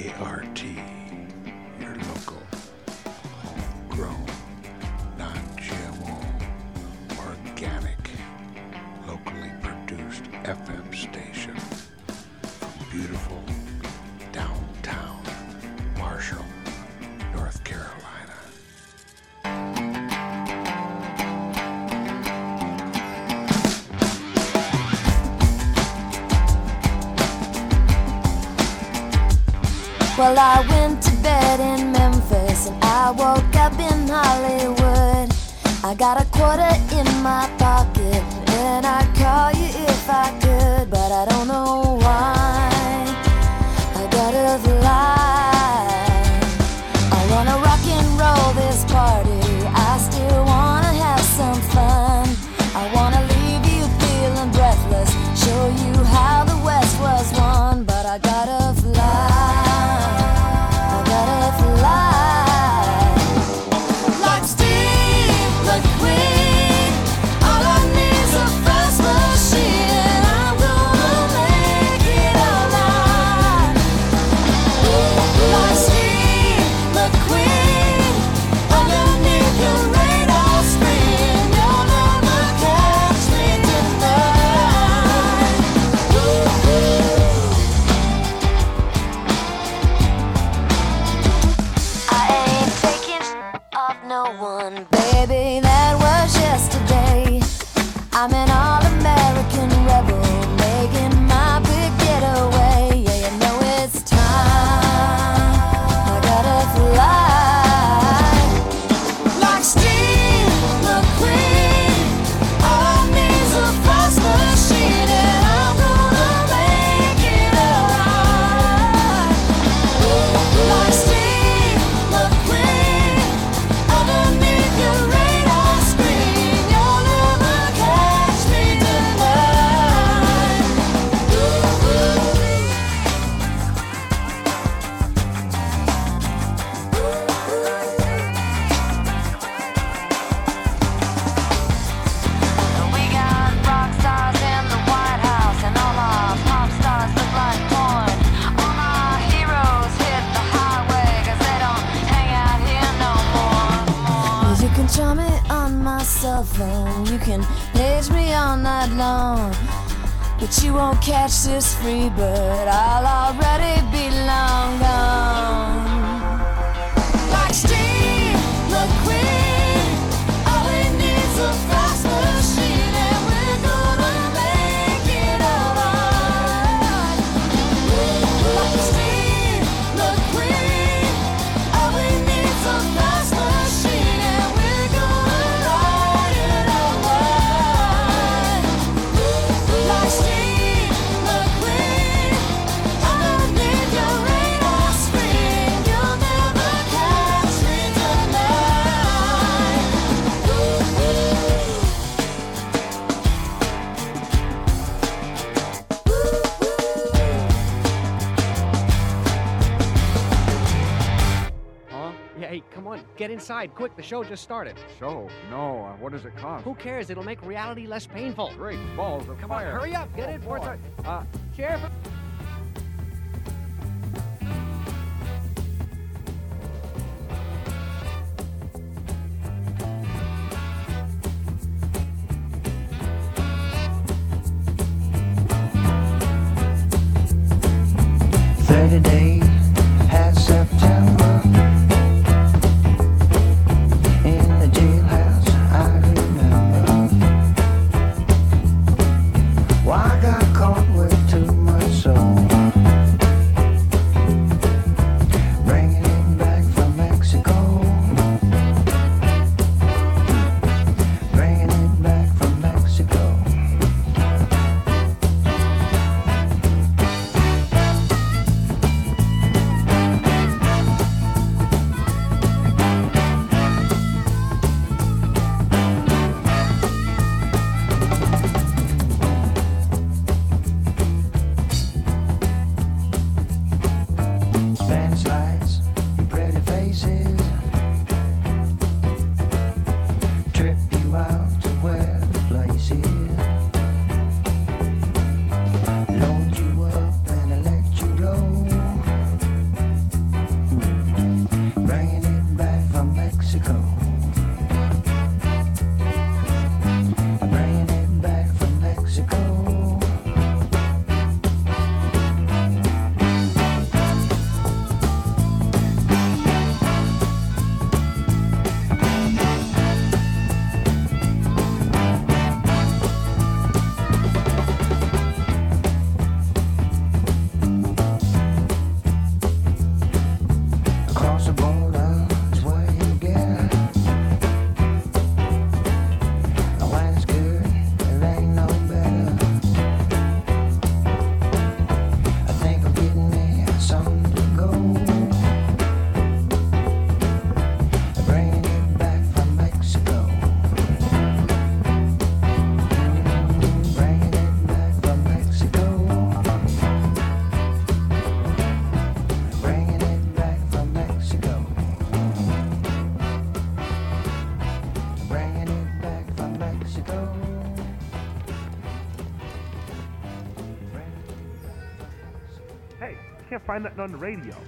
A R T. Well, I went to bed in Memphis and I woke up in Hollywood. I got a quarter in my pocket and I'd call you if I could, but I don't know ride quick. The show just started. Show? No. Uh, what does it cost? Who cares? It'll make reality less painful. Great balls of Come fire. on, hurry up. Get oh, it. Boy. Uh, Sheriff Find that on radio.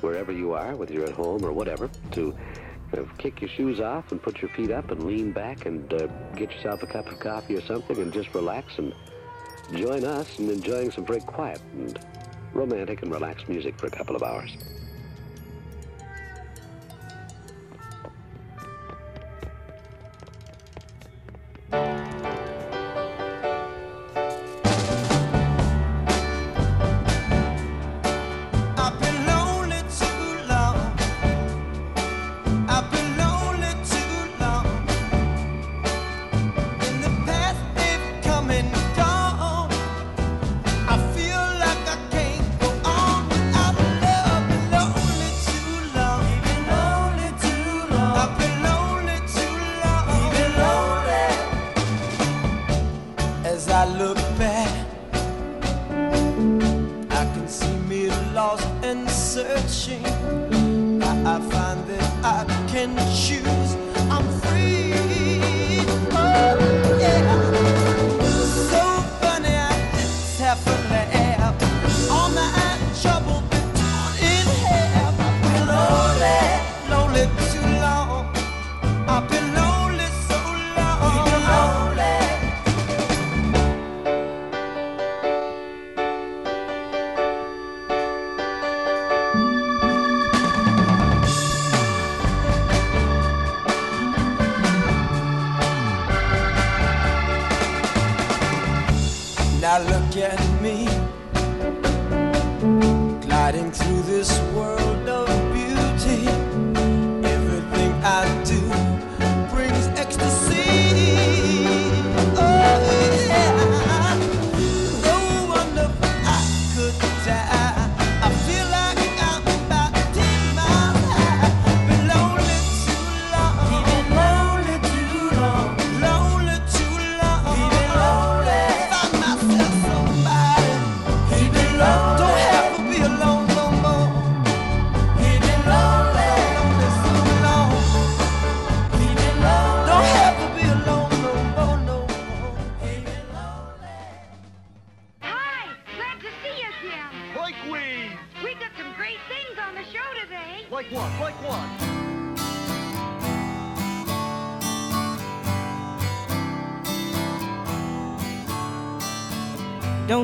wherever you are, whether you're at home or whatever, to kick your shoes off and put your feet up and lean back and uh, get yourself a cup of coffee or something and just relax and join us in enjoying some very quiet and romantic and relaxed music for a couple of hours.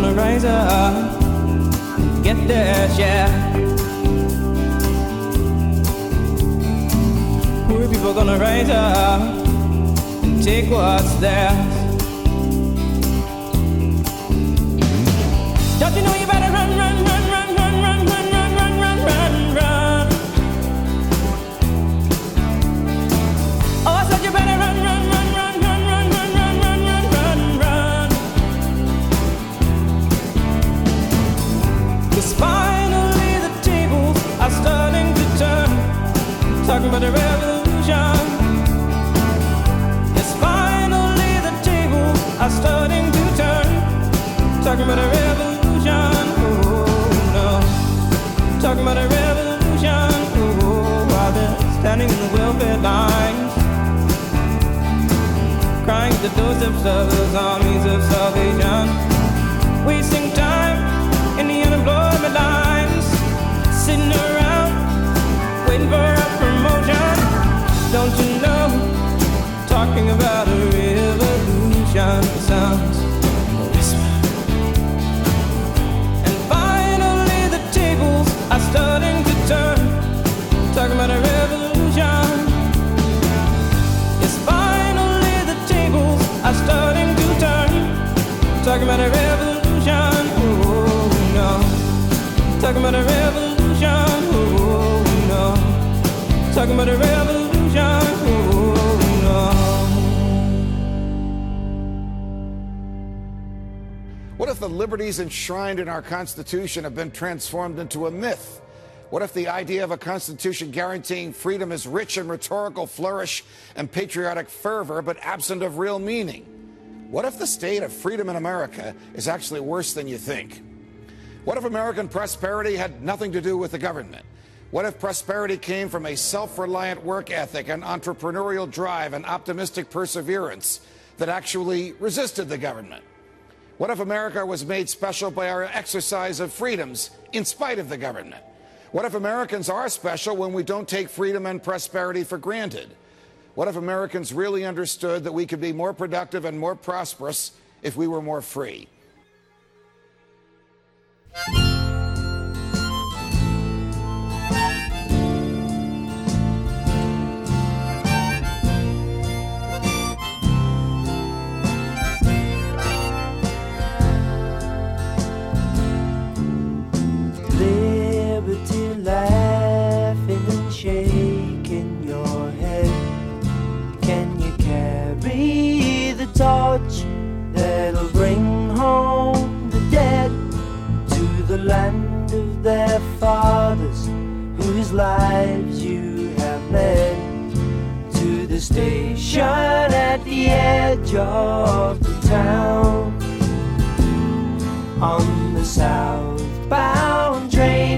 gonna rise up, get their share. Poor people gonna rise up and take what's there. standing in the welfare lines, crying the doors of those armies of salvation, wasting time in the unemployment lines, sitting around waiting for a promotion. Don't you know? Talking about a revolution sounds. and finally the tables are Starting to What if the liberties enshrined in our Constitution have been transformed into a myth? What if the idea of a Constitution guaranteeing freedom is rich in rhetorical flourish and patriotic fervor, but absent of real meaning? What if the state of freedom in America is actually worse than you think? What if American prosperity had nothing to do with the government? What if prosperity came from a self reliant work ethic, an entrepreneurial drive, and optimistic perseverance that actually resisted the government? What if America was made special by our exercise of freedoms in spite of the government? What if Americans are special when we don't take freedom and prosperity for granted? What if Americans really understood that we could be more productive and more prosperous if we were more free? Their fathers whose lives you have led? To the station at the edge of the town on the southbound train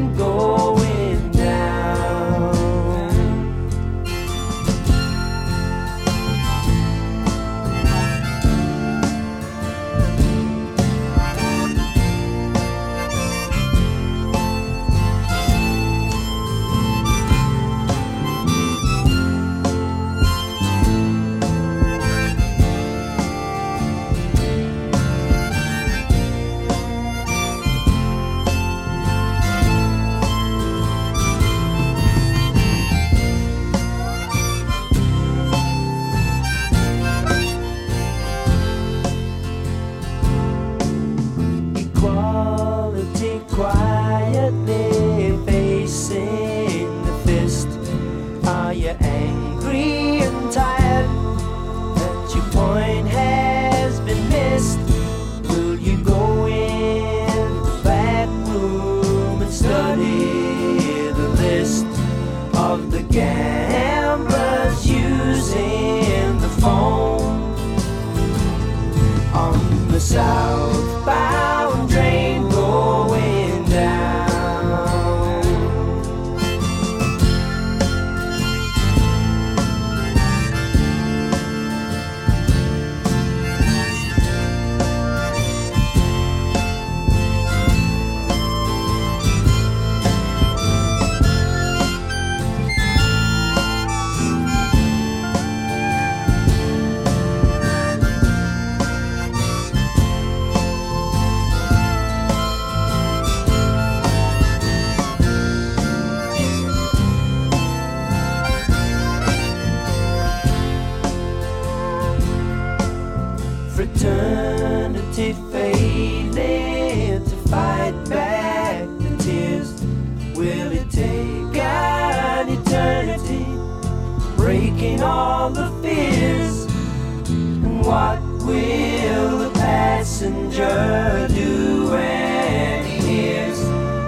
what will the passenger do when he hears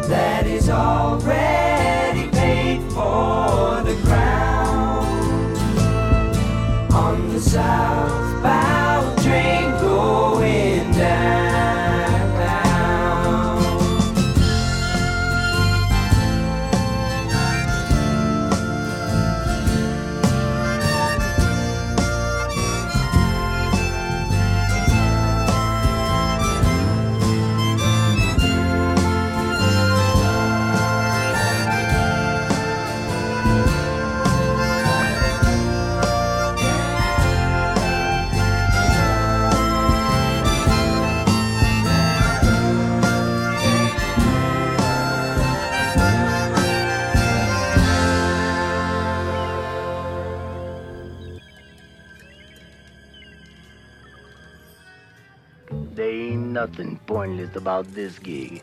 that he's already pointless about this gig.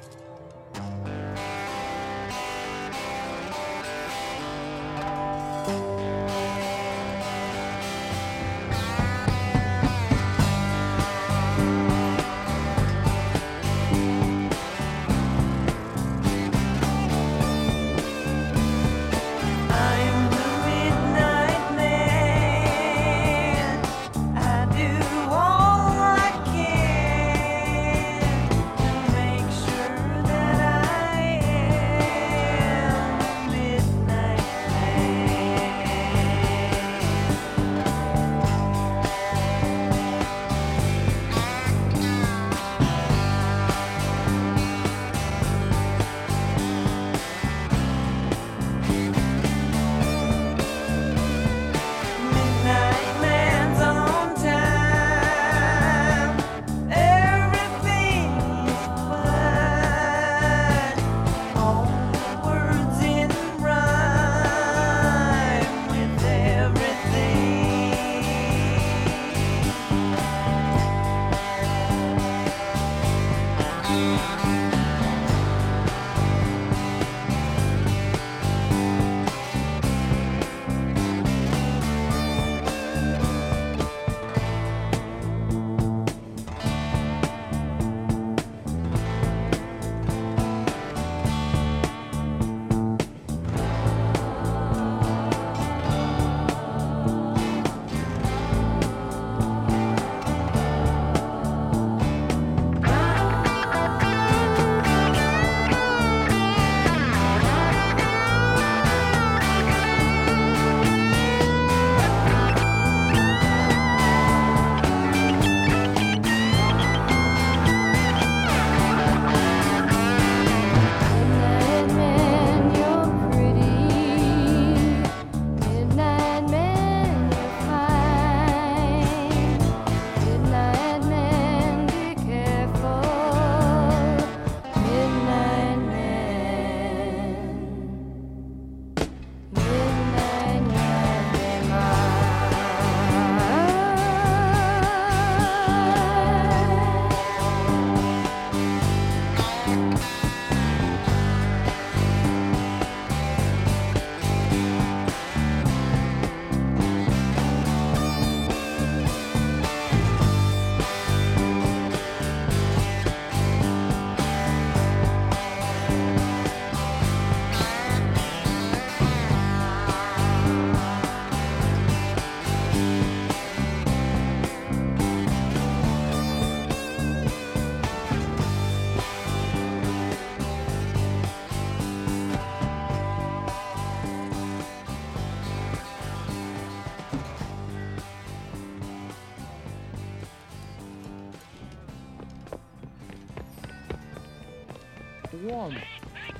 warm.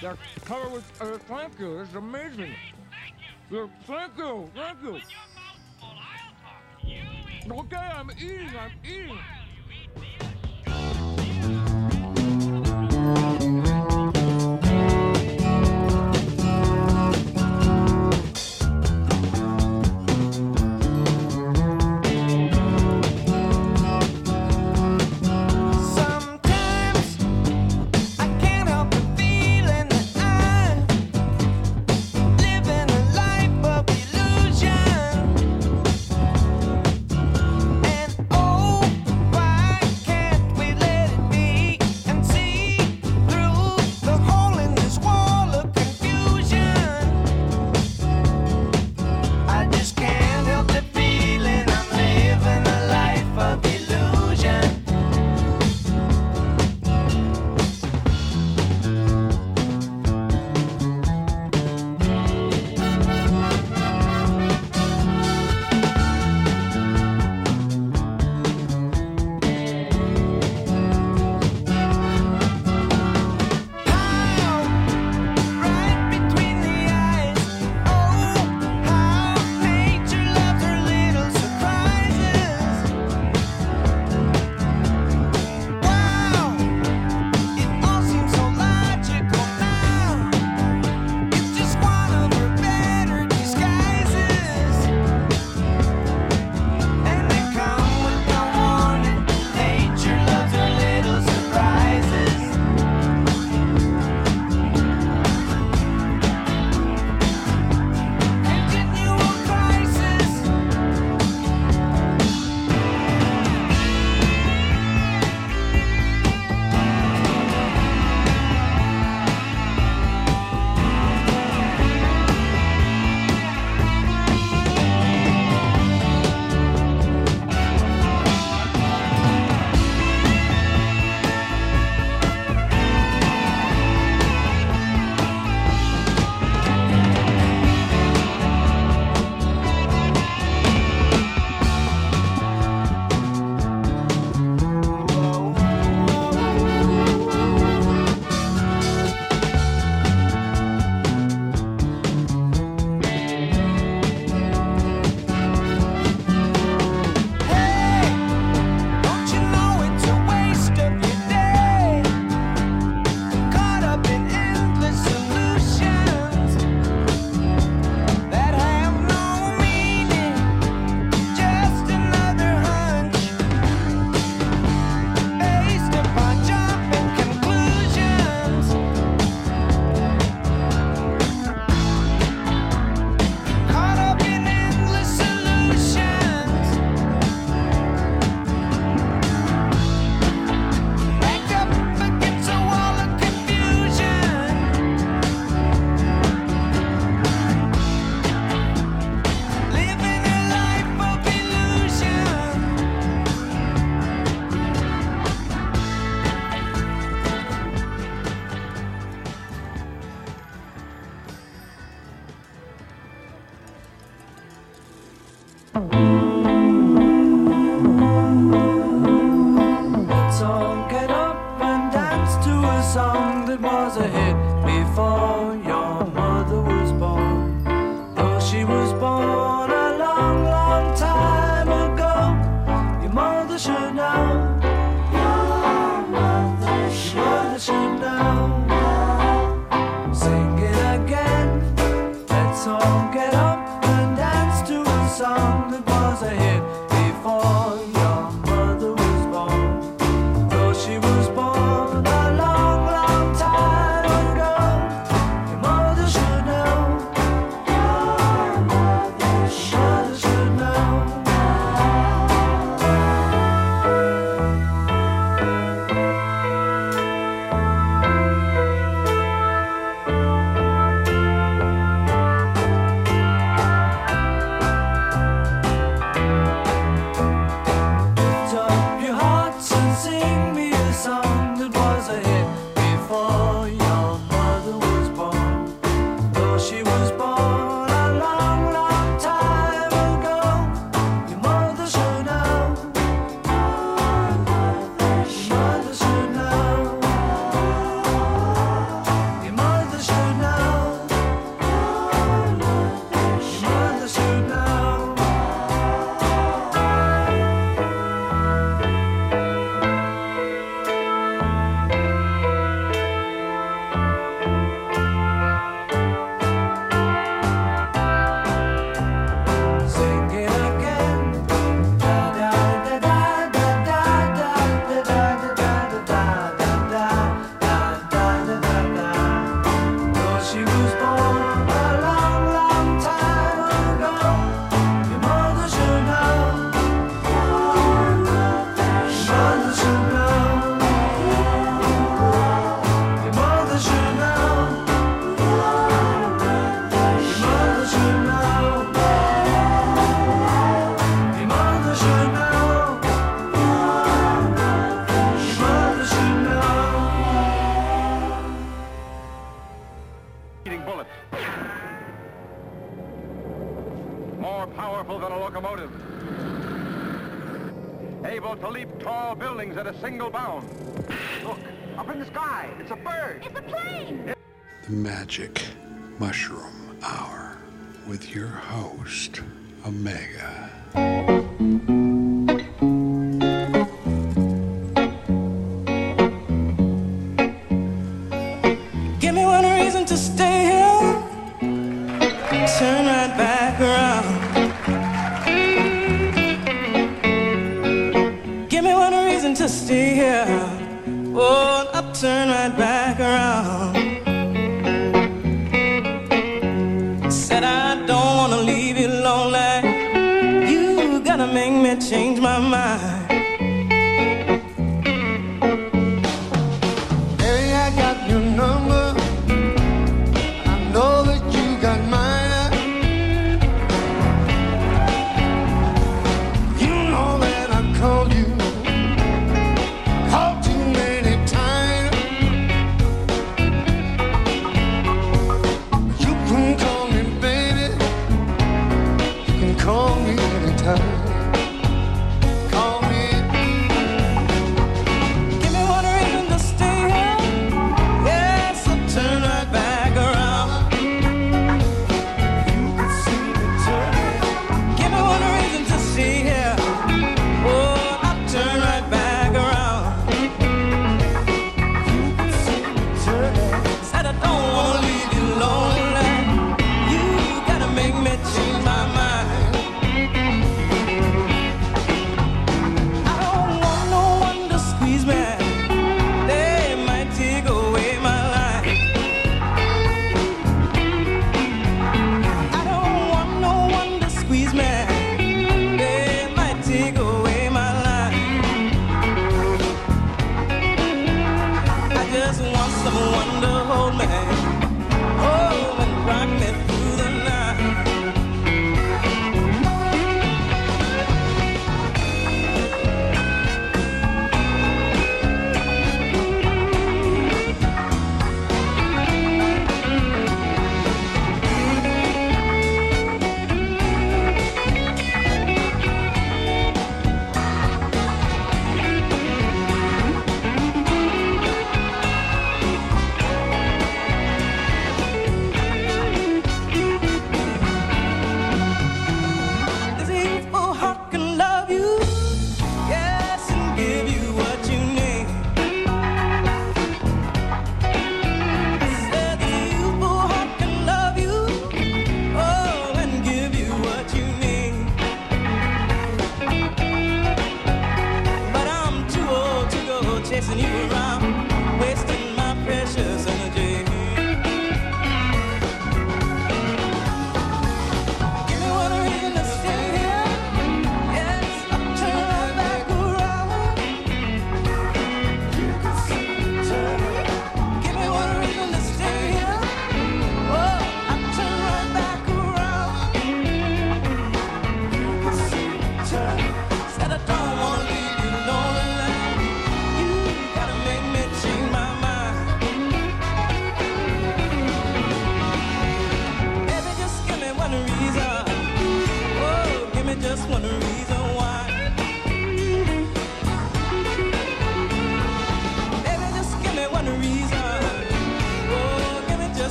They're covered with uh, thank you is amazing. Thank you, thank you. Okay, I'm eating, I'm eating.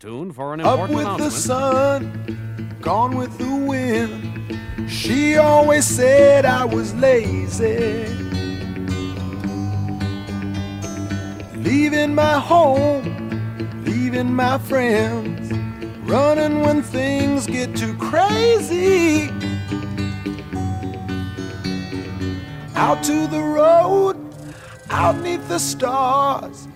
Tuned for an important Up with the sun, gone with the wind. She always said I was lazy. Leaving my home, leaving my friends, running when things get too crazy. Out to the road, out neath the stars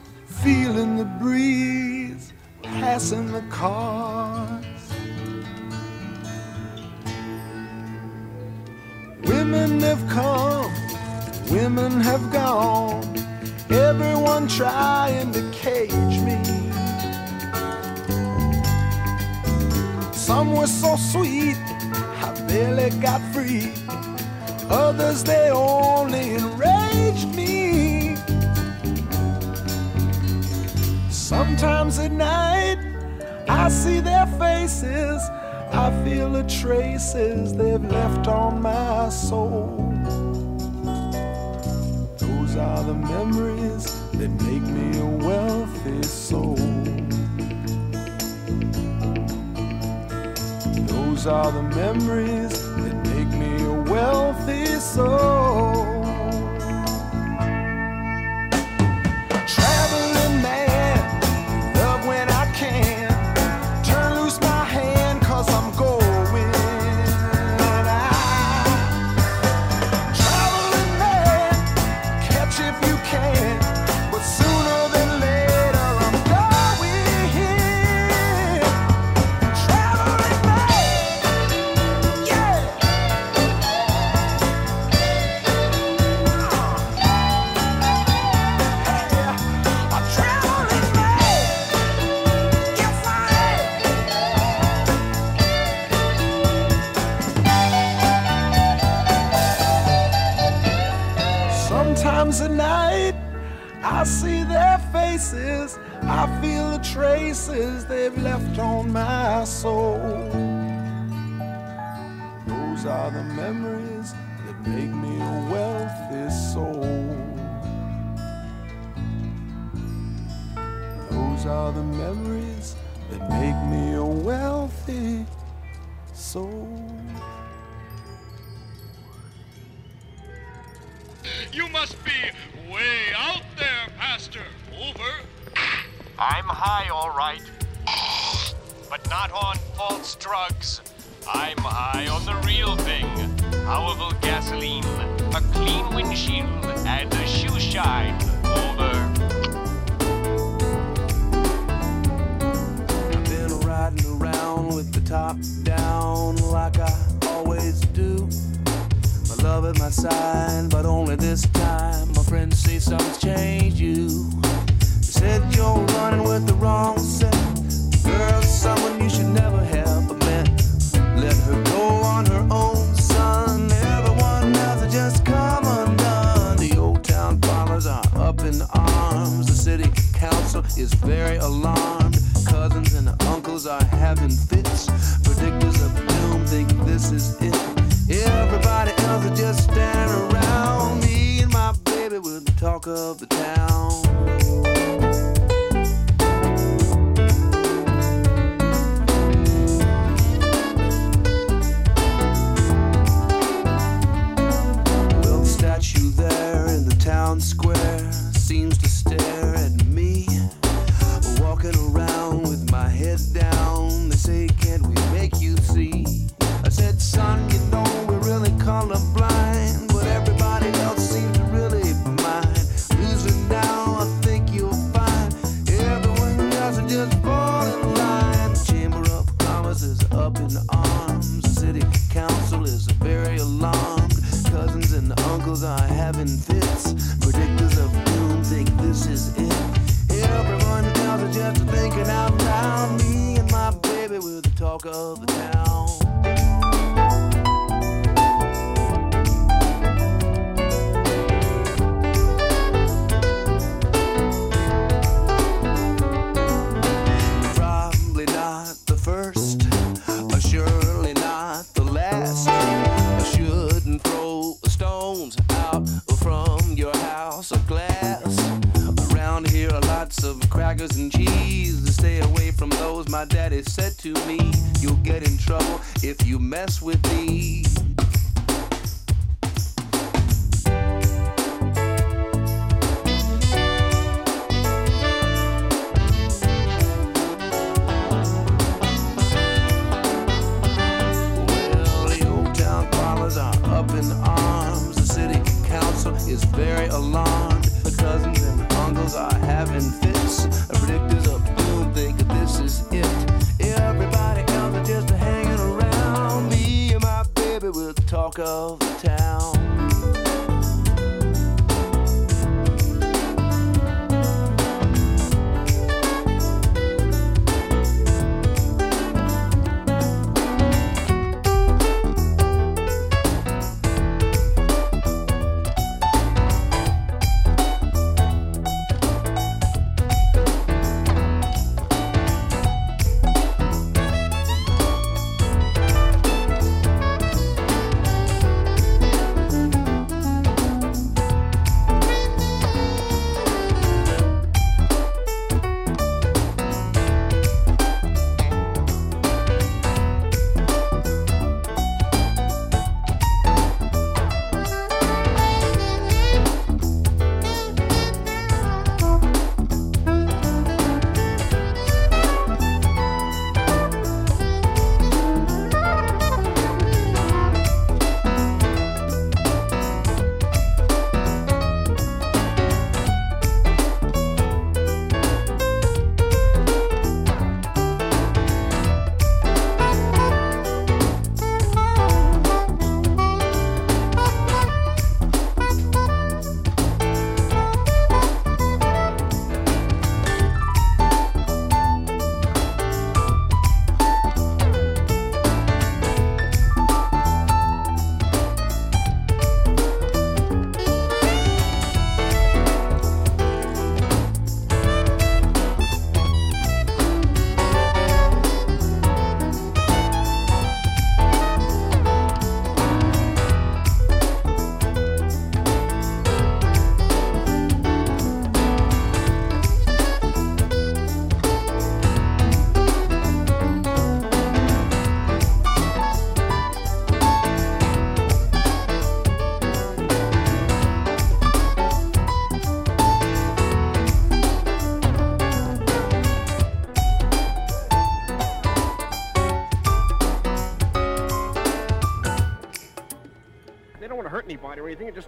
of the town.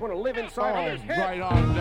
want to live inside oh. Right on.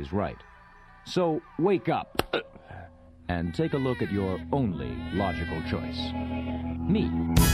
always right. So wake up and take a look at your only logical choice me.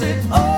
I said oh.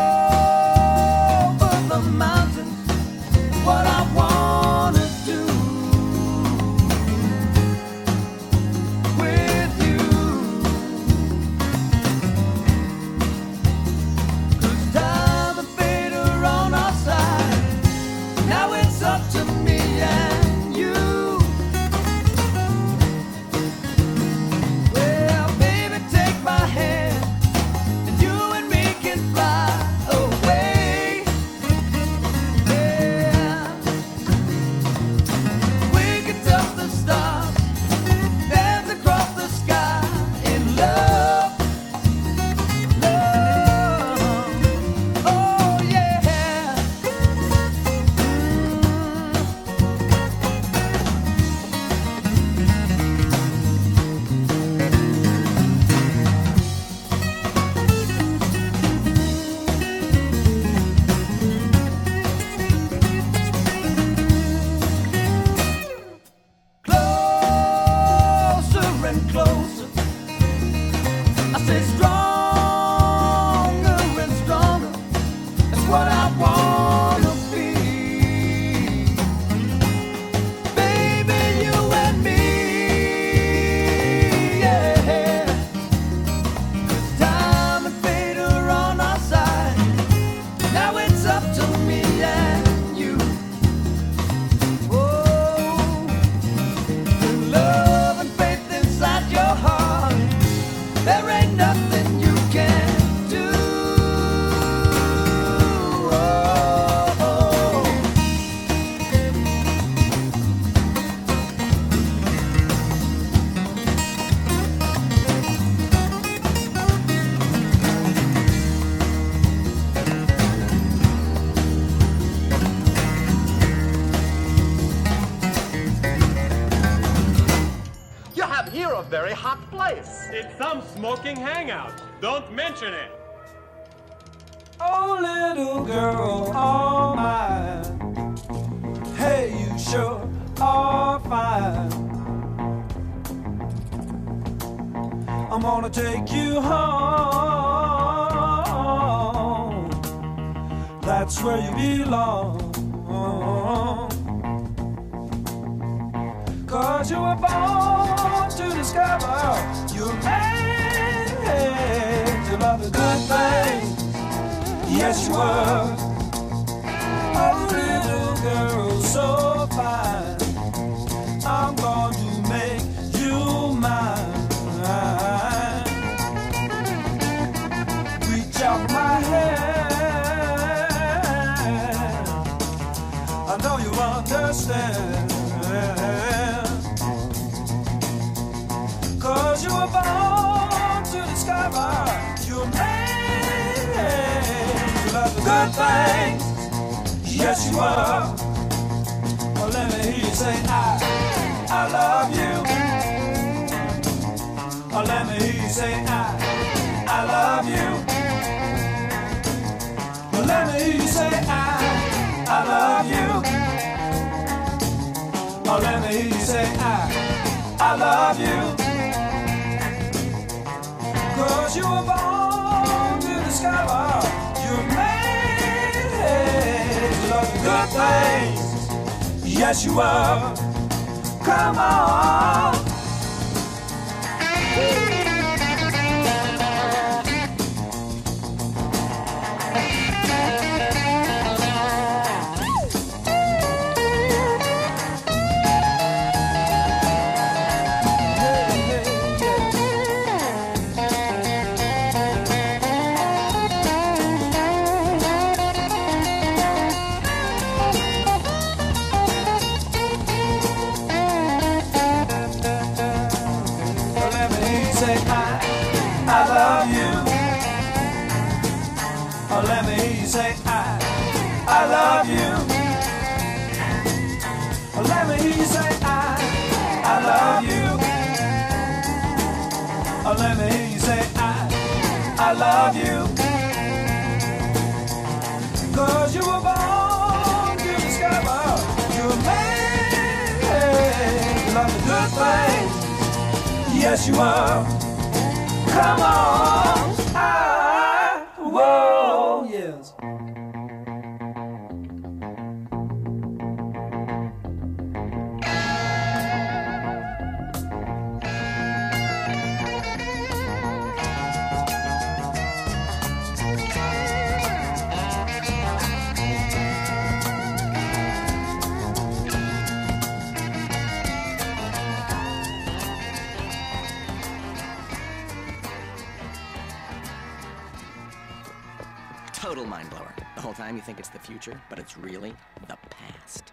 future, but it's really the past.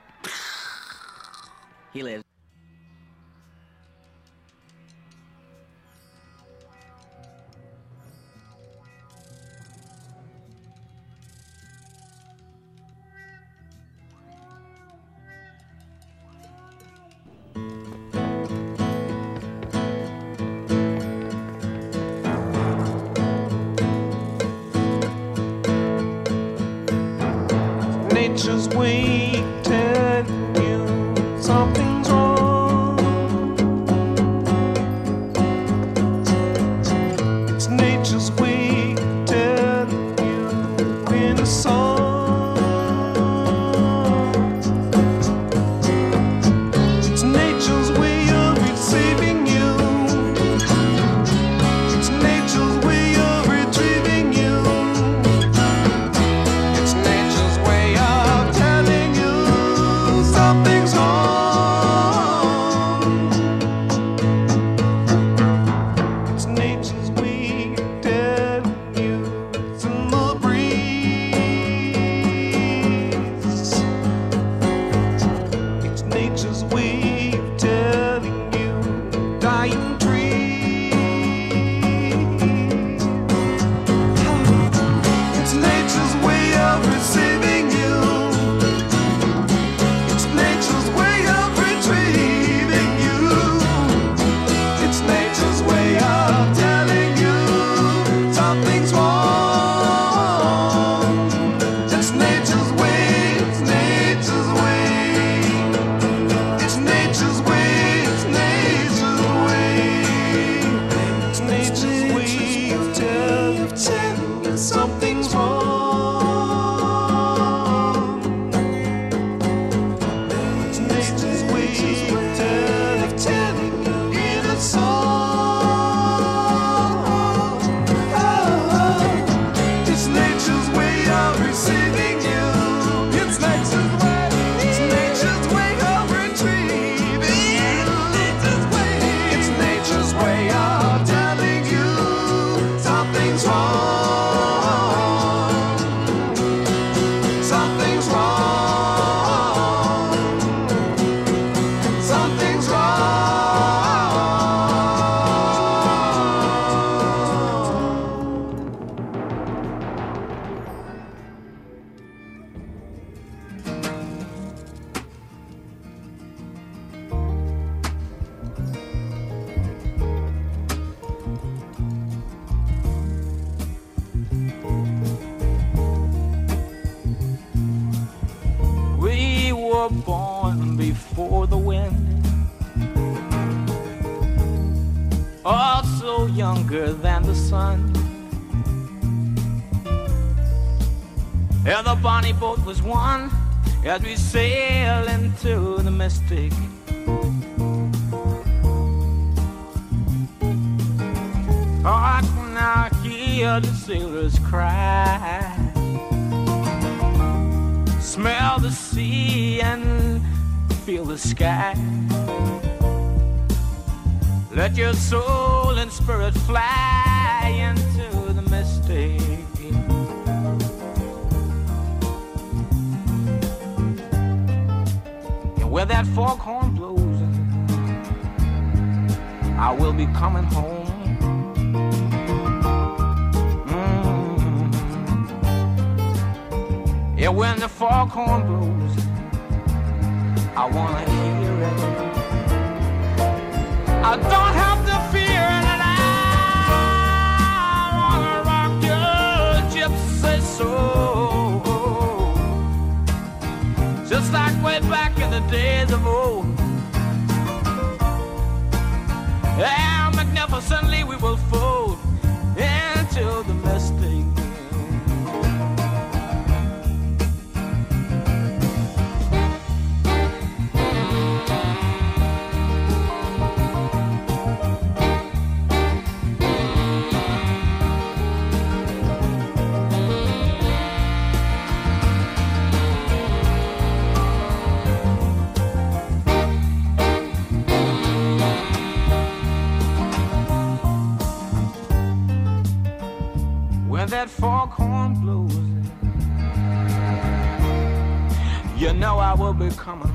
He lives. nature's wings. I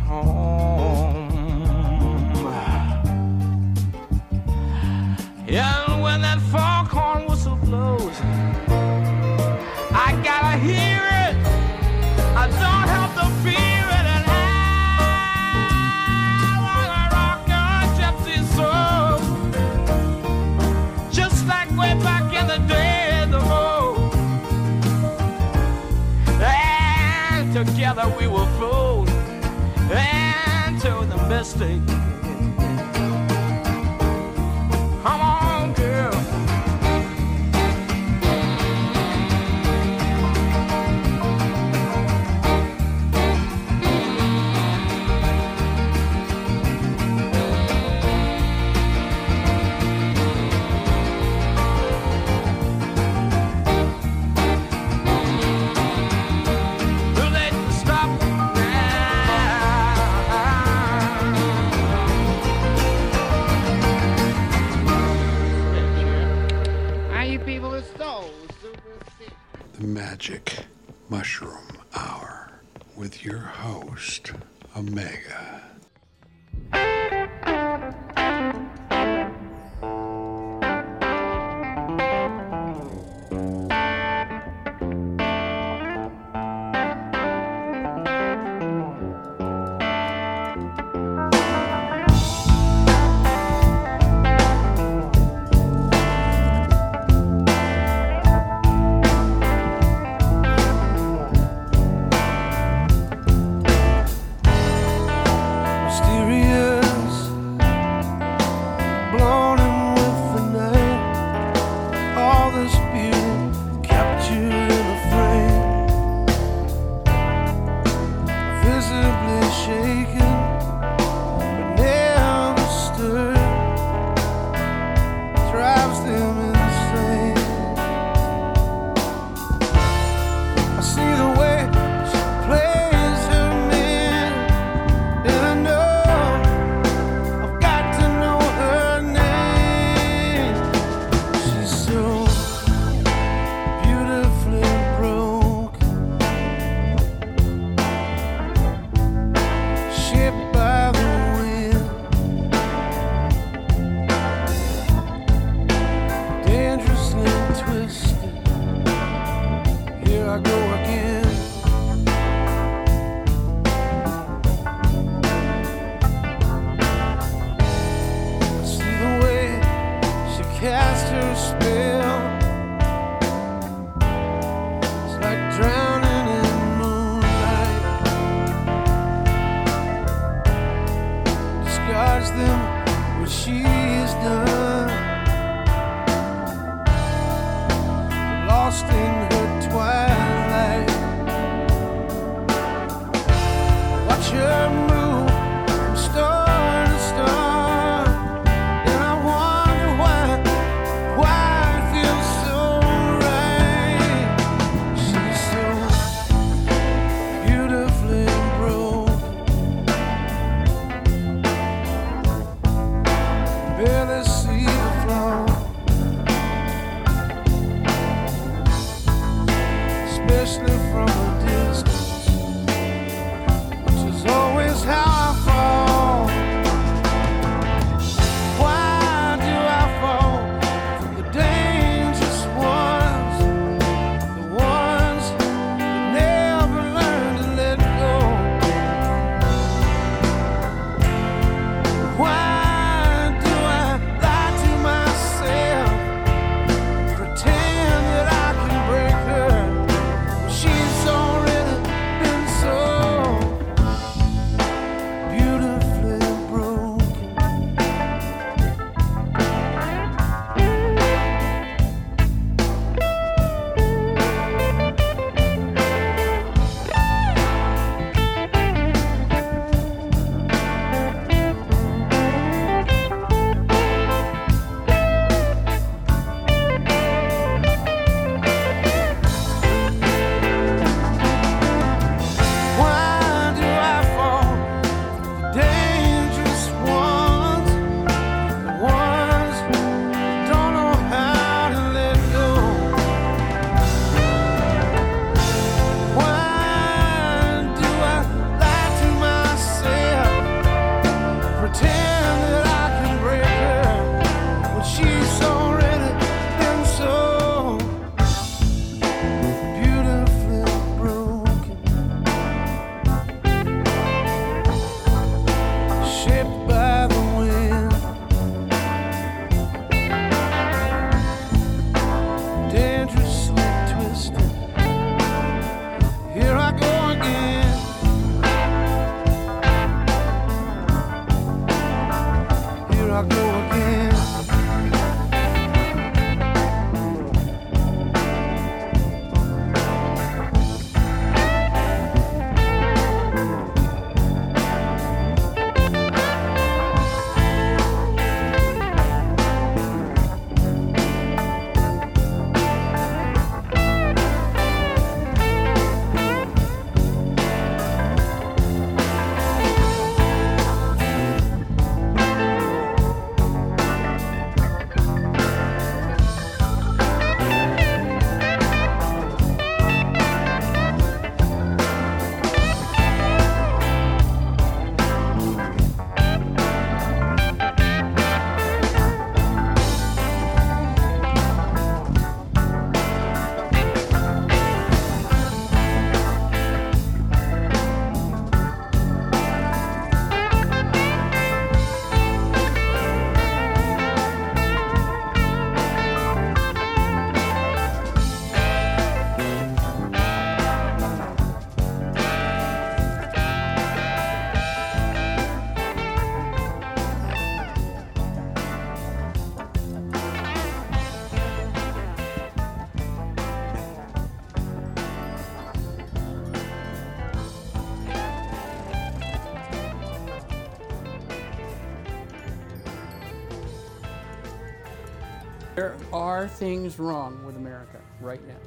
are things wrong with America right now.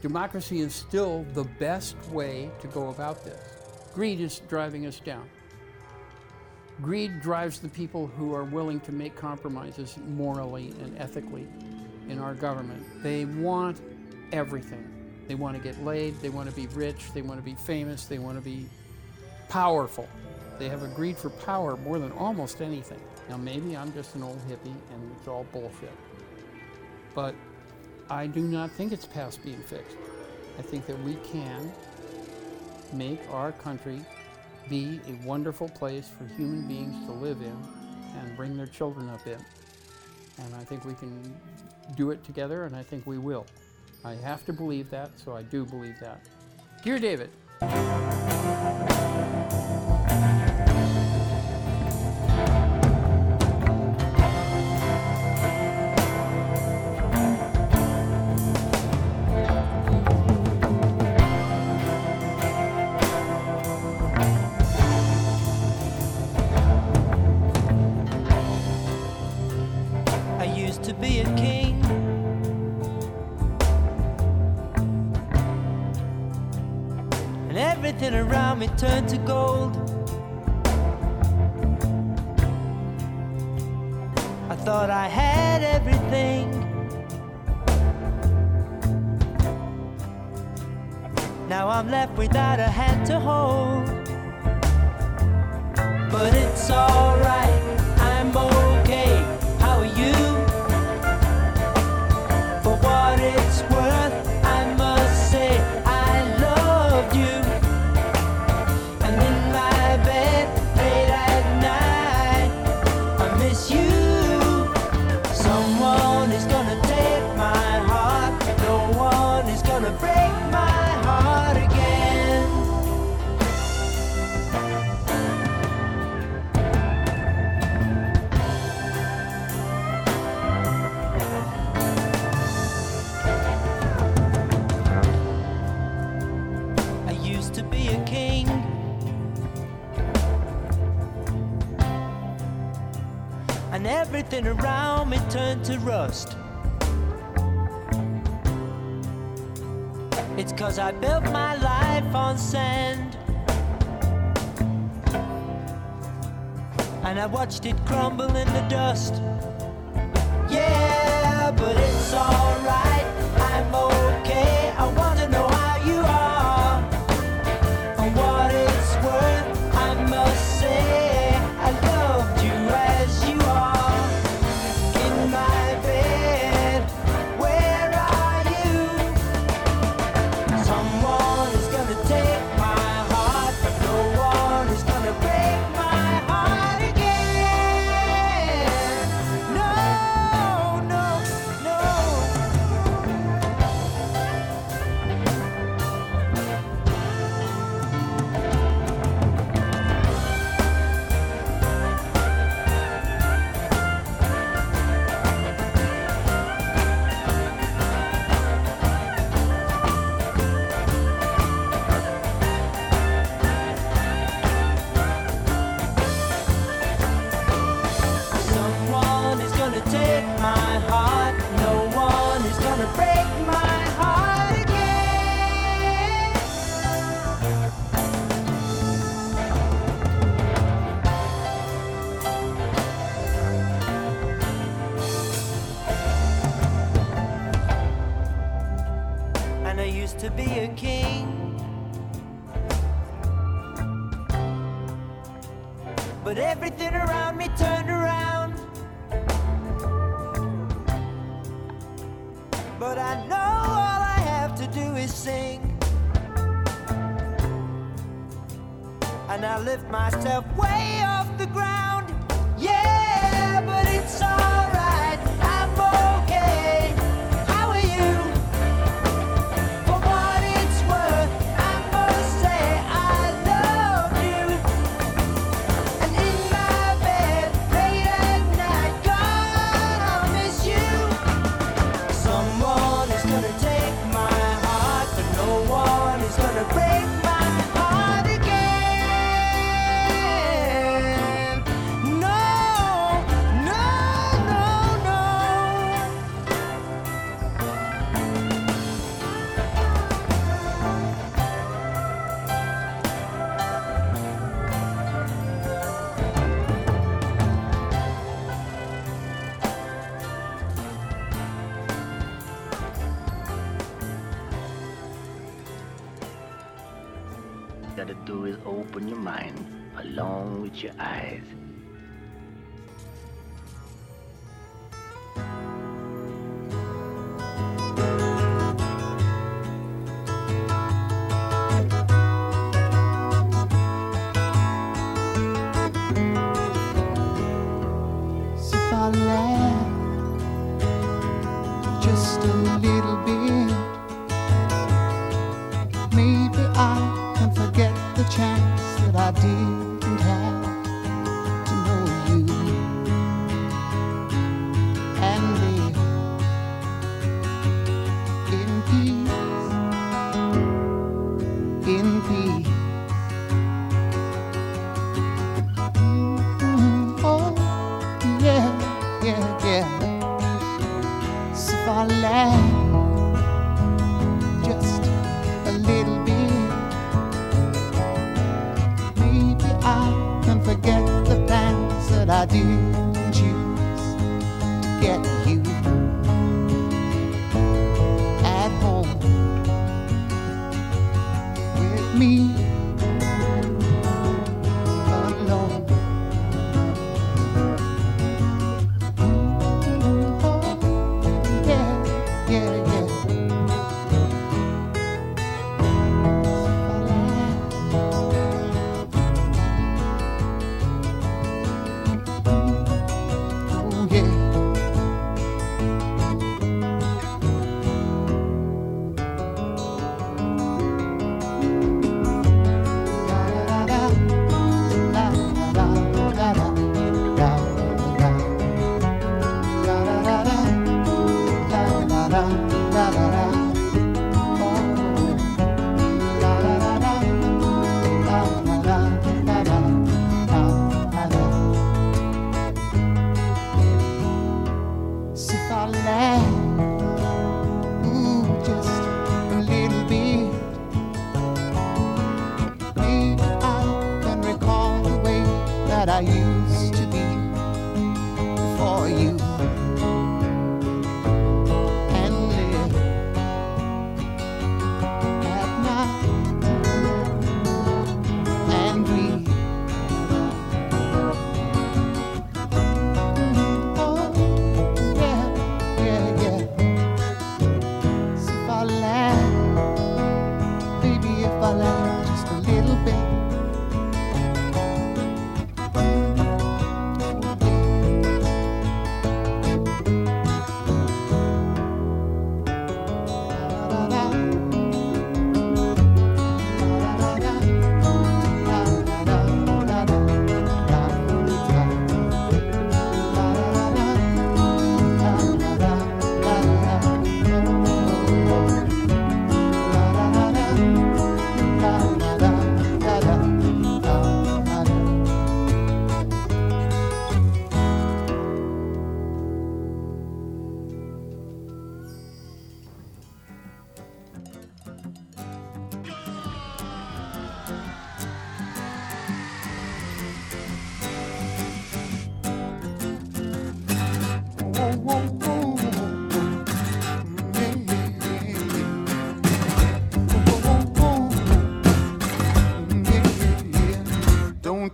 Democracy is still the best way to go about this. Greed is driving us down. Greed drives the people who are willing to make compromises morally and ethically in our government. They want everything. They want to get laid, they want to be rich, they want to be famous, they want to be powerful. They have a greed for power more than almost anything. Now, maybe I'm just an old hippie and it's all bullshit. But I do not think it's past being fixed. I think that we can make our country be a wonderful place for human beings to live in and bring their children up in. And I think we can do it together, and I think we will. I have to believe that, so I do believe that. Dear David, did crumble in the dust. Yeah, but it's alright. I'm over.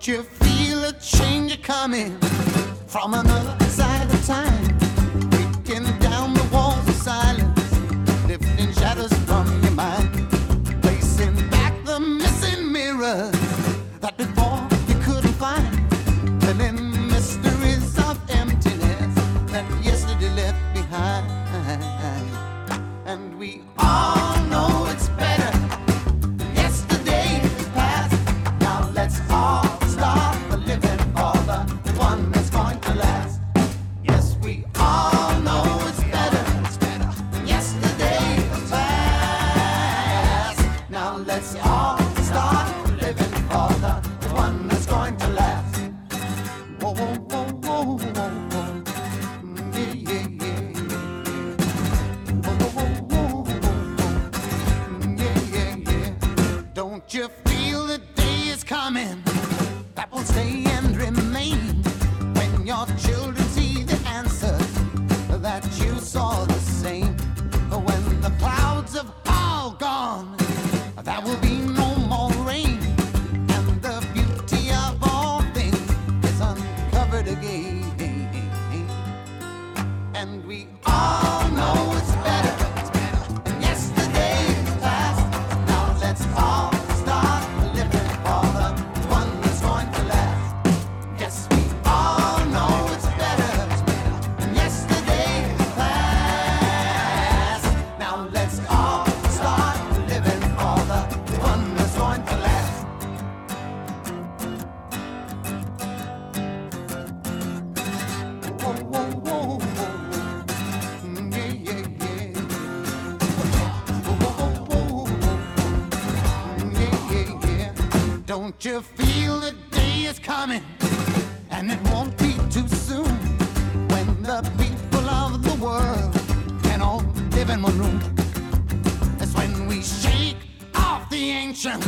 you You feel the day is coming? And it won't be too soon when the people of the world can all live in one room. That's when we shake off the ancient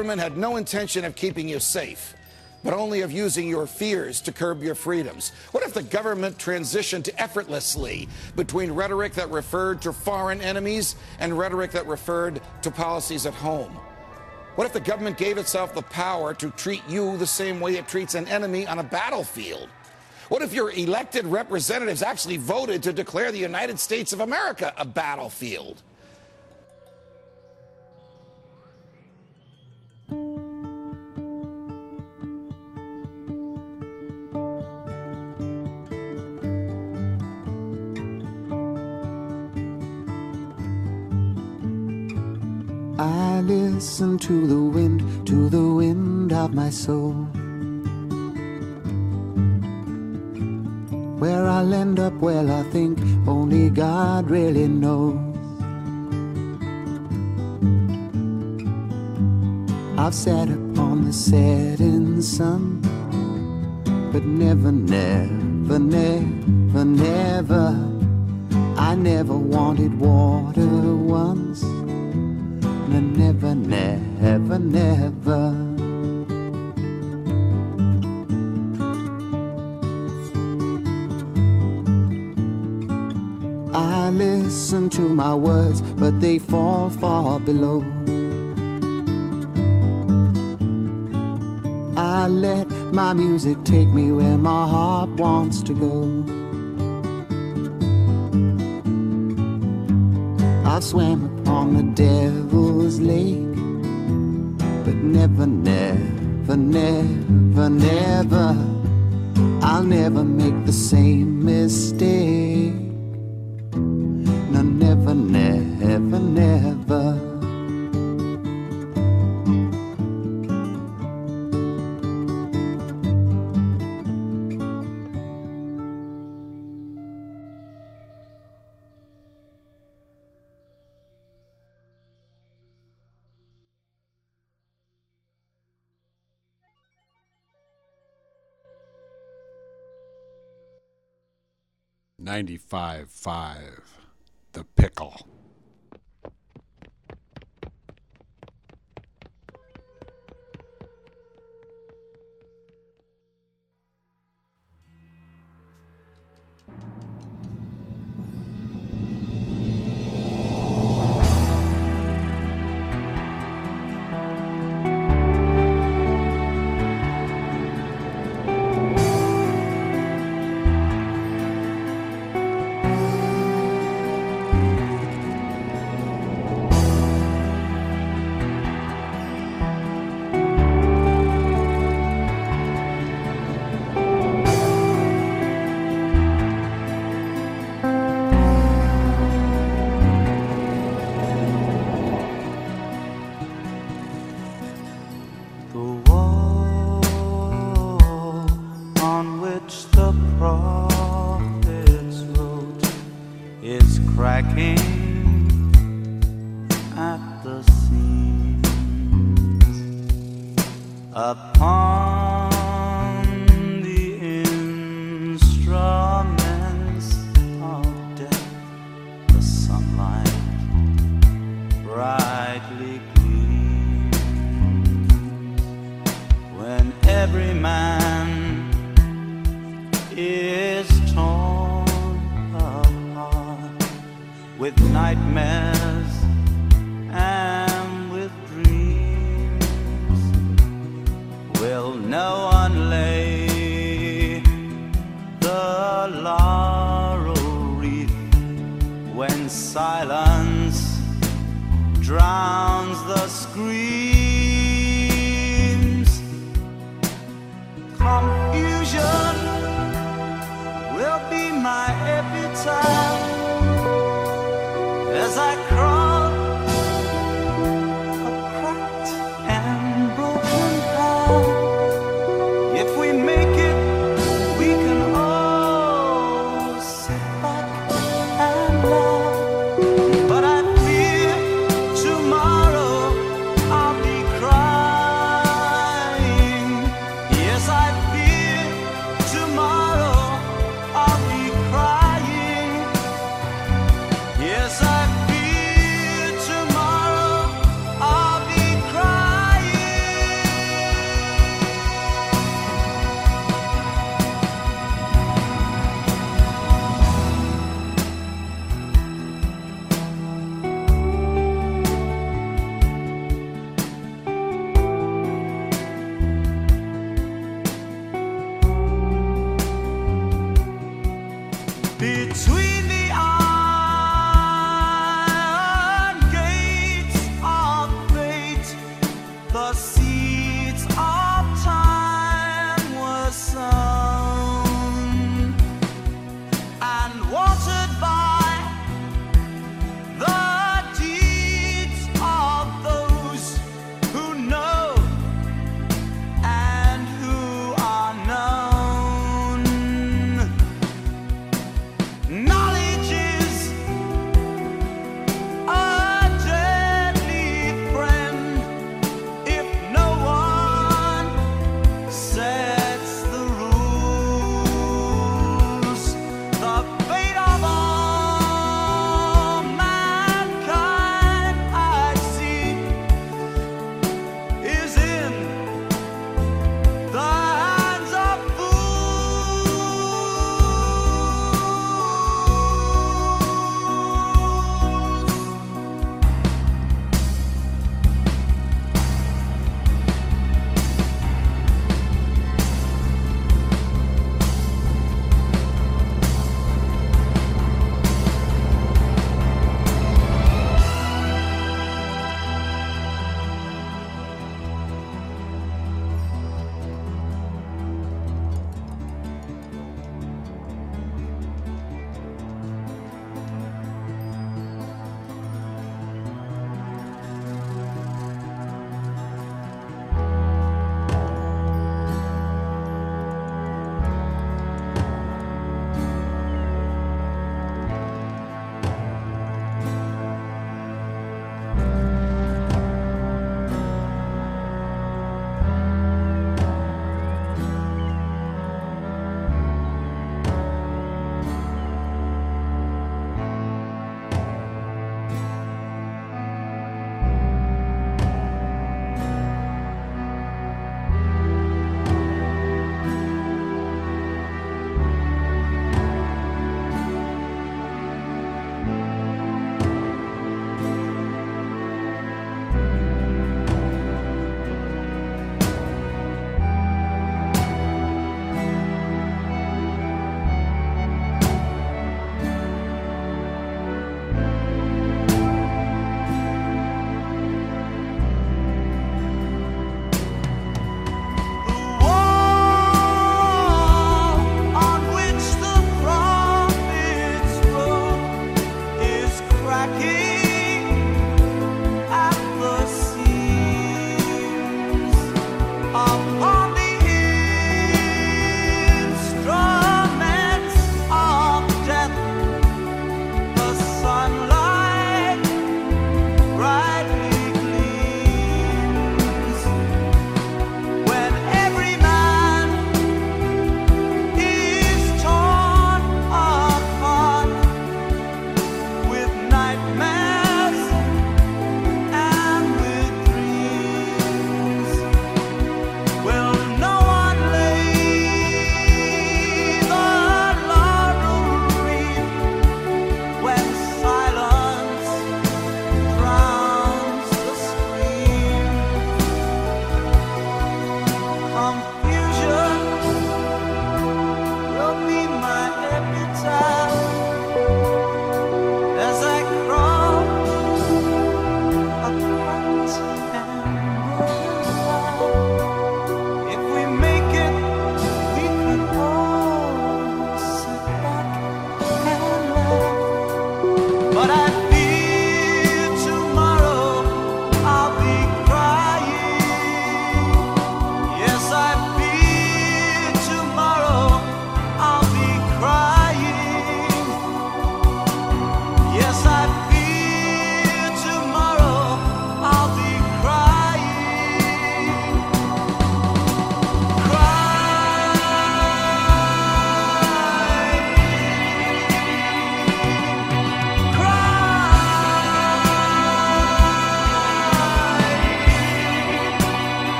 government had no intention of keeping you safe, but only of using your fears to curb your freedoms? What if the government transitioned effortlessly between rhetoric that referred to foreign enemies and rhetoric that referred to policies at home? What if the government gave itself the power to treat you the same way it treats an enemy on a battlefield? What if your elected representatives actually voted to declare the United States of America a battlefield? I listen to the wind, to the wind of my soul. Where I'll end up, well, I think only God really knows. I've sat upon the setting sun, but never, never, never, never. I never wanted water once. No, never, never, never. I listen to my words, but they fall far below. I let my music take me where my heart wants to go. Swam upon the devil's lake, but never, never, never, never, I'll never make the same mistake. 95.5 The Pickle.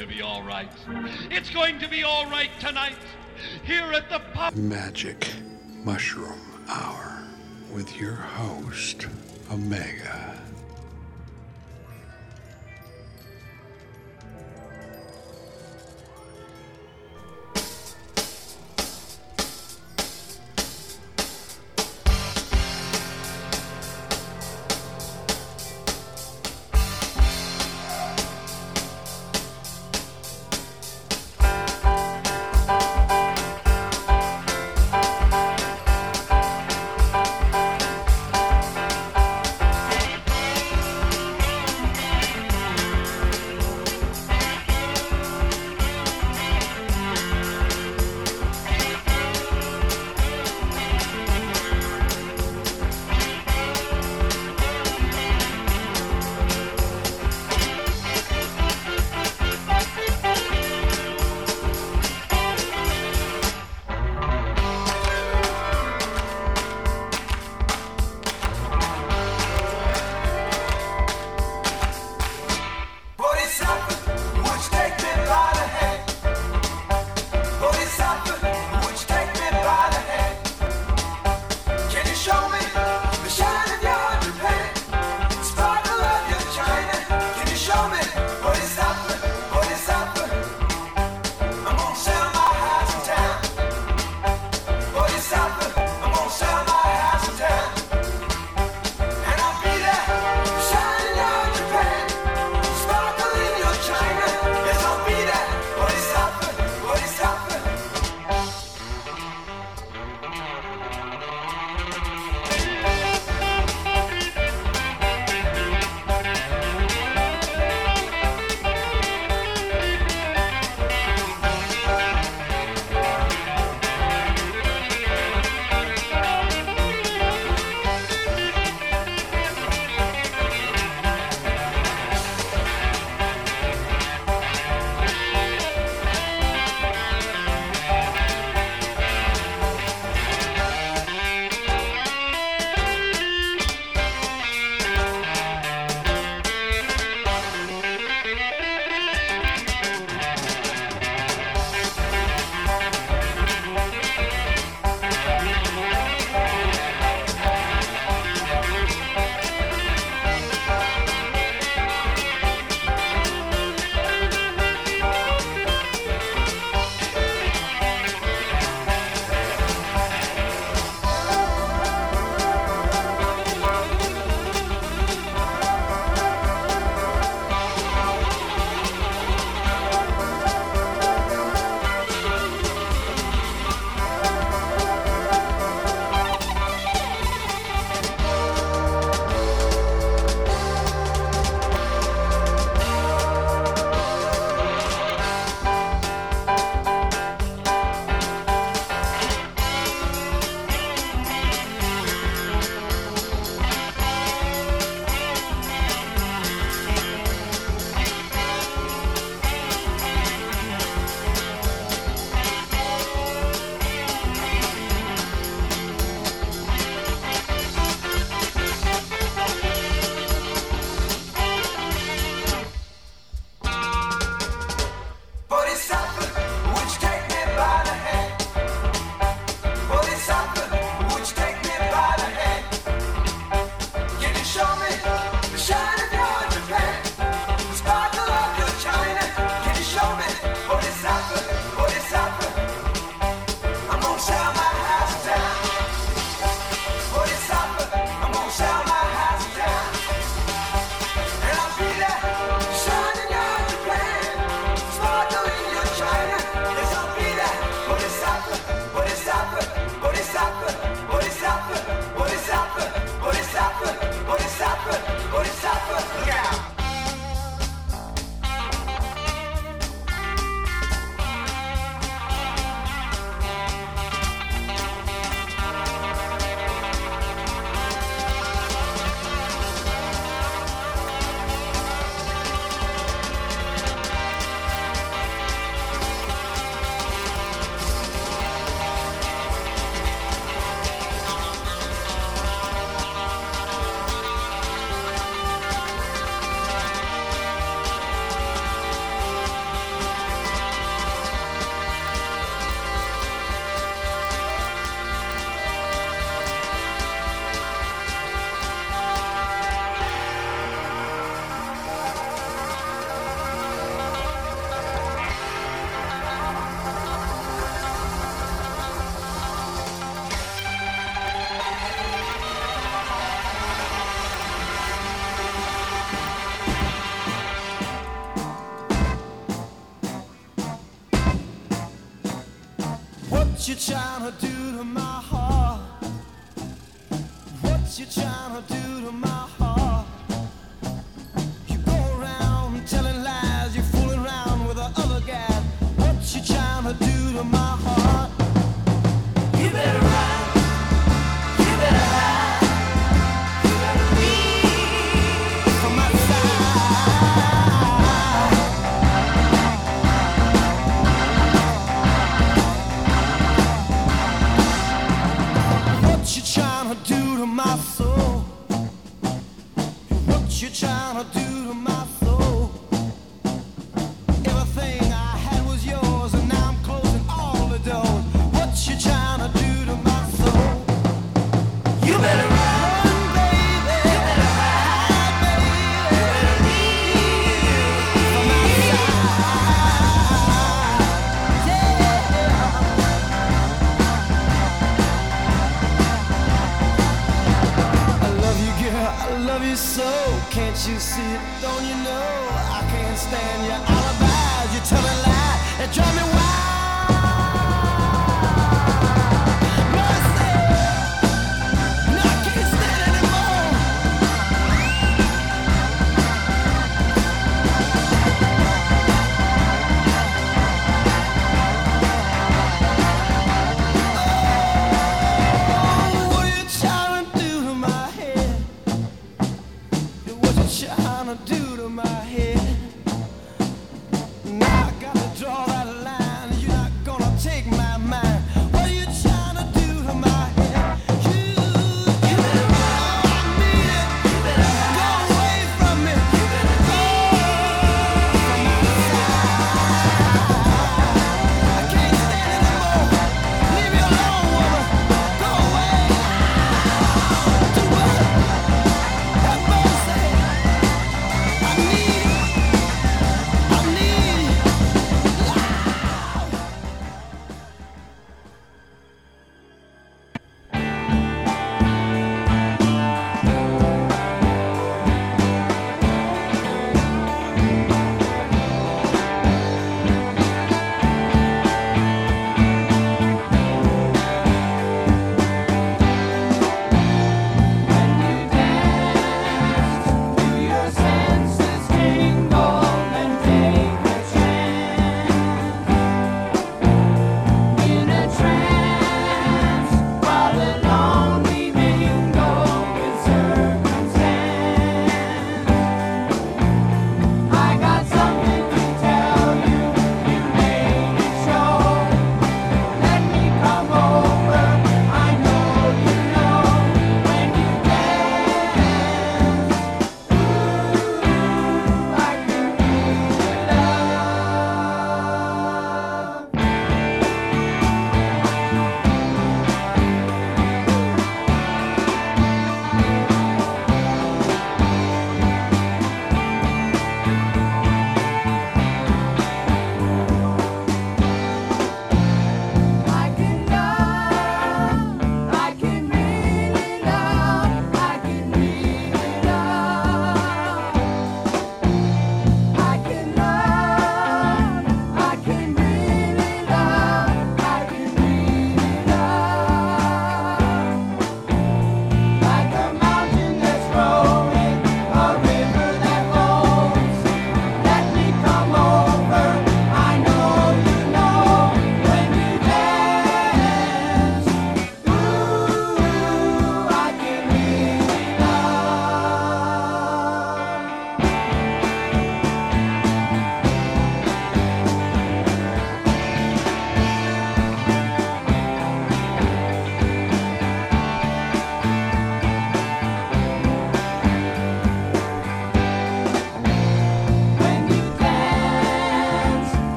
to be all right. It's going to be all right tonight here at the pub. Magic Mushroom Hour with your host, Omega.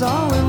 Guess it's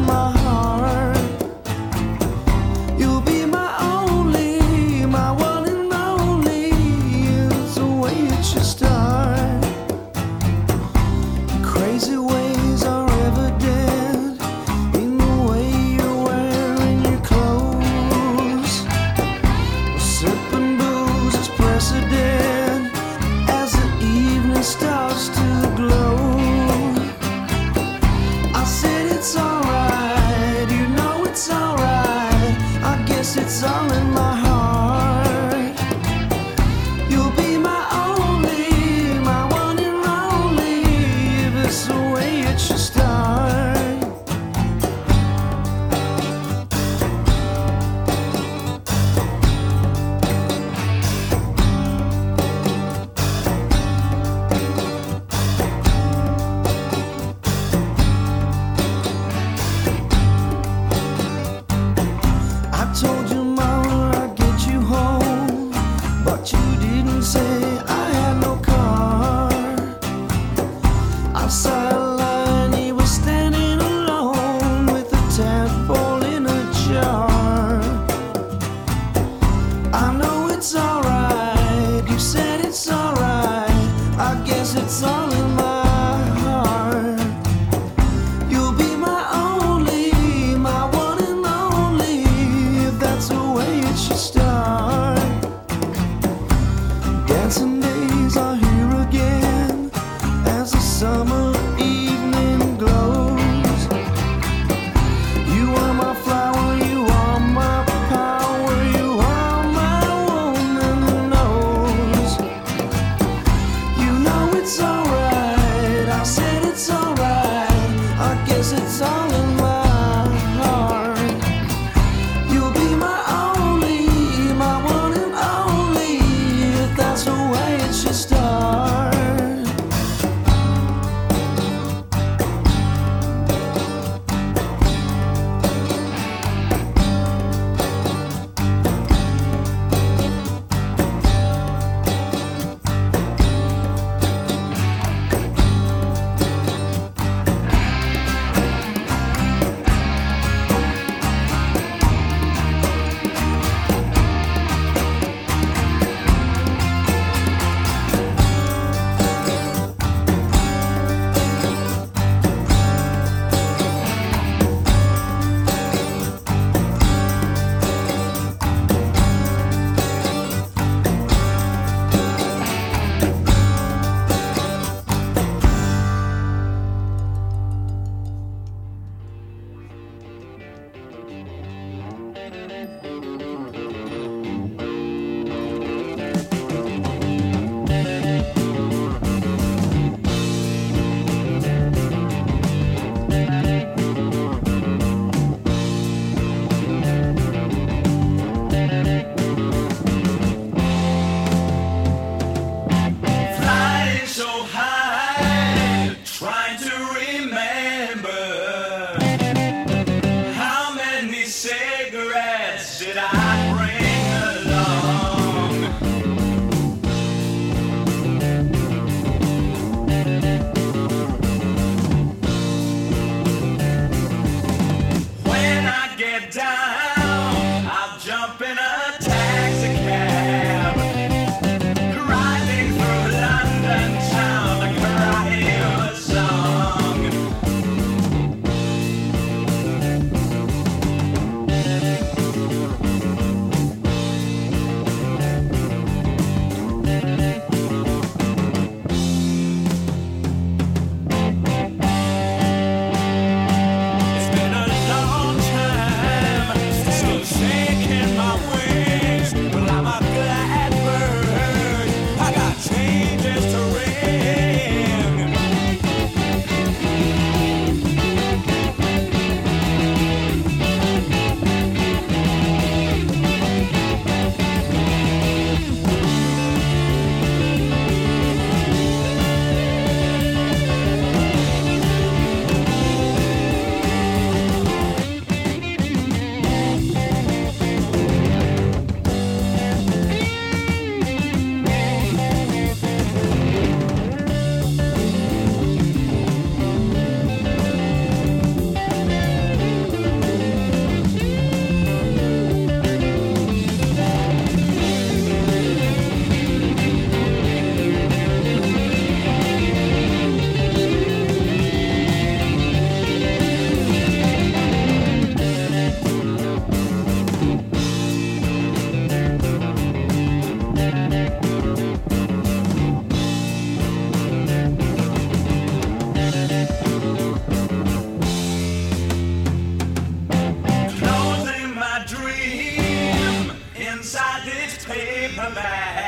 in the bag.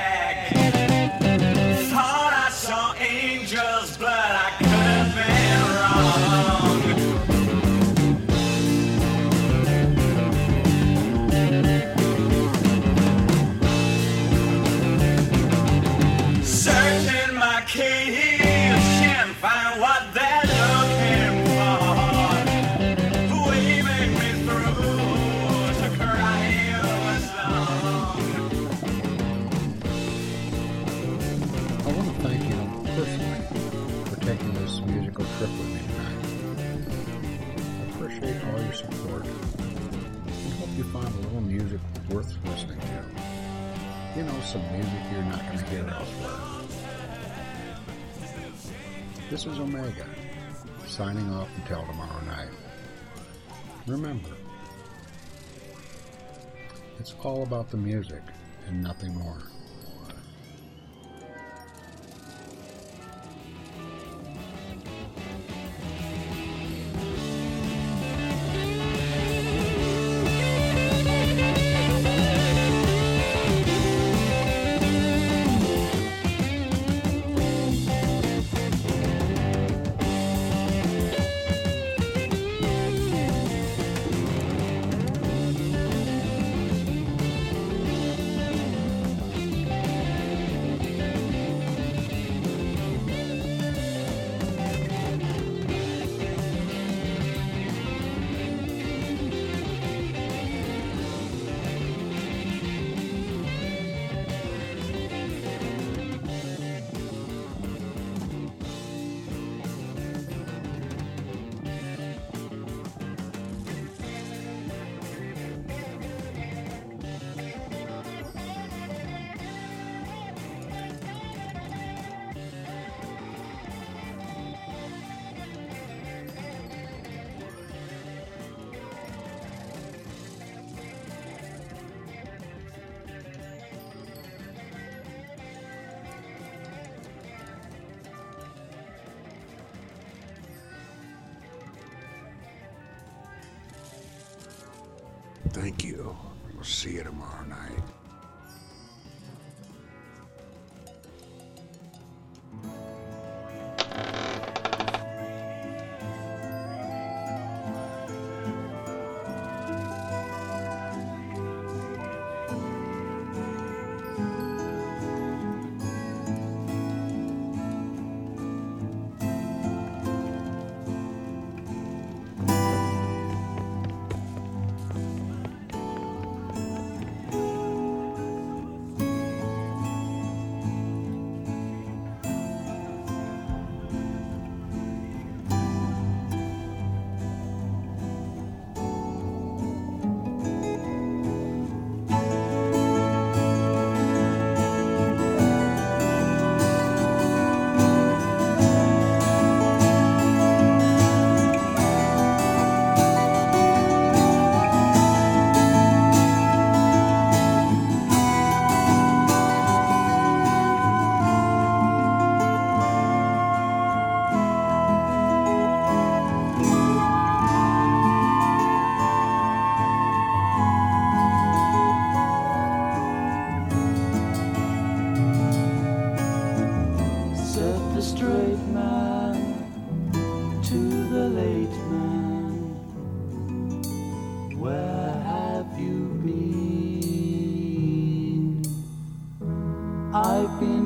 again elsewhere. This is Omega, signing off until tomorrow night. Remember, it's all about the music and nothing more. I've been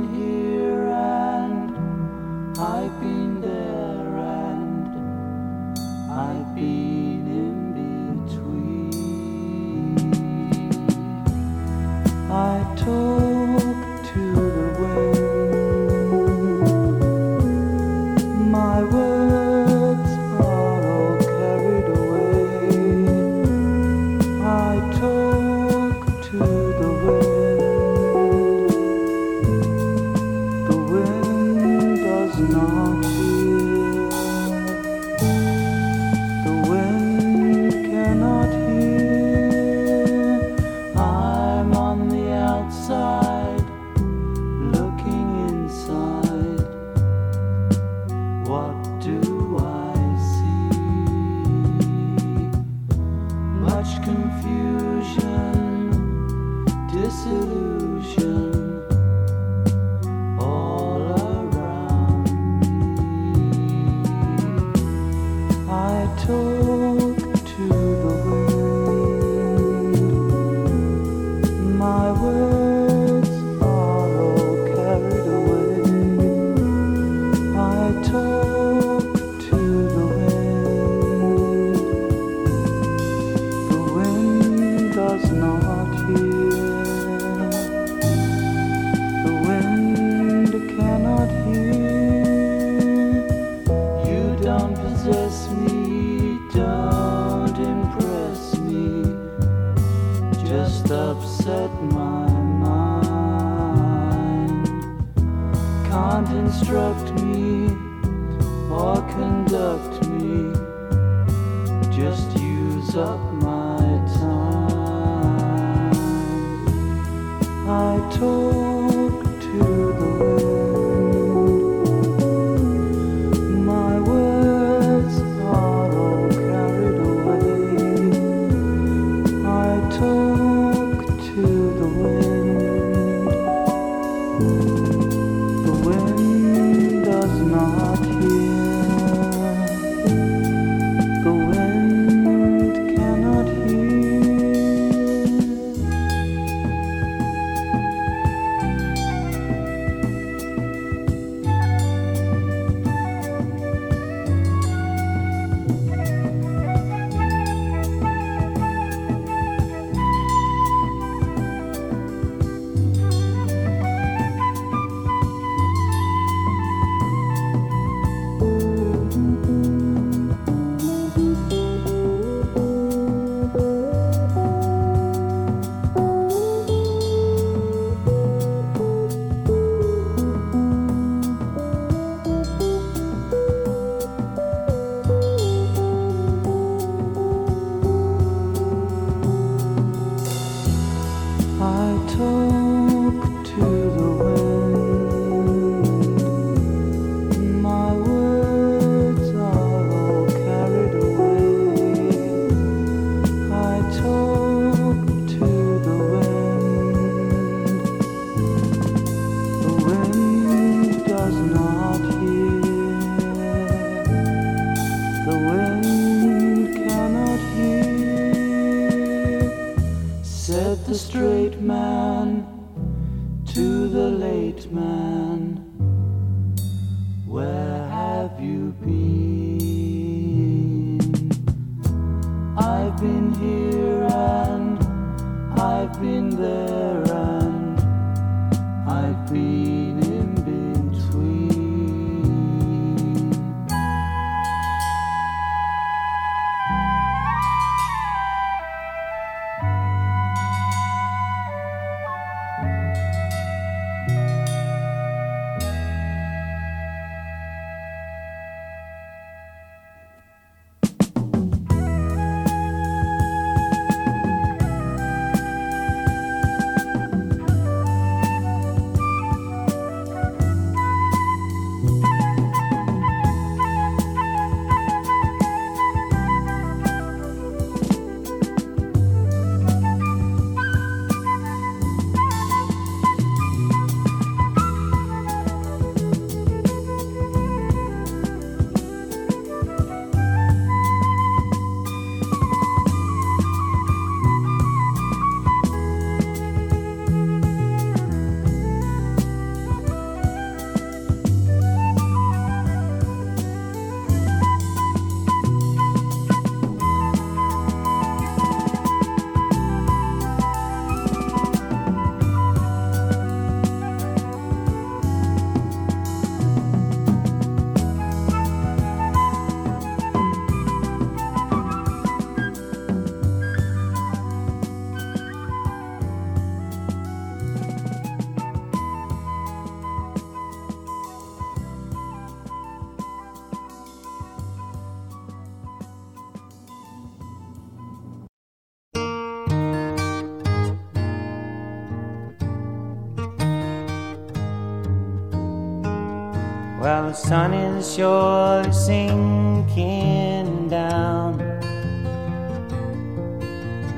sun is surely sinking down,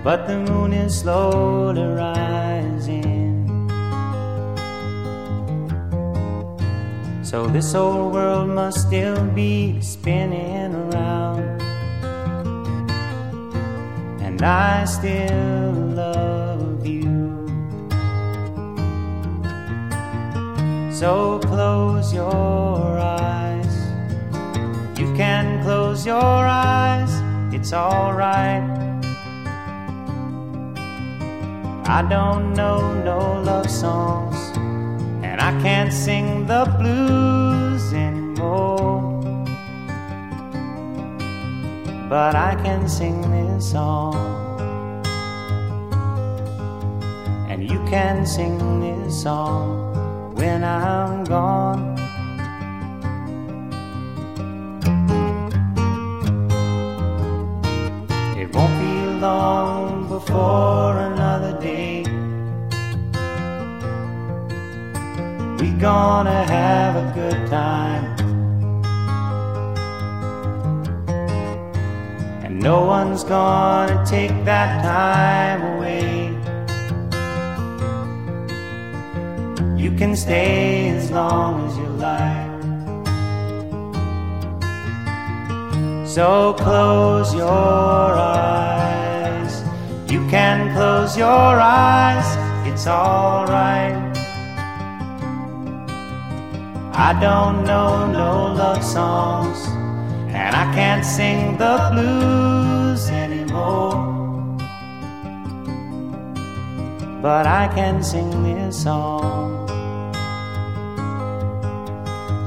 but the moon is slowly rising. So this old world must still be spinning around, and I still love you. So your eyes, it's alright. I don't know no love songs, and I can't sing the blues anymore. But I can sing this song, and you can sing this song when I'm gone. The blues anymore. But I can sing this song,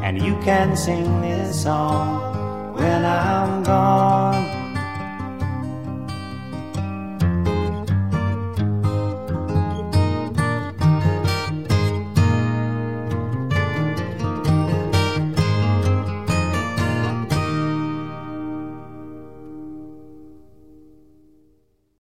and you can sing this song when I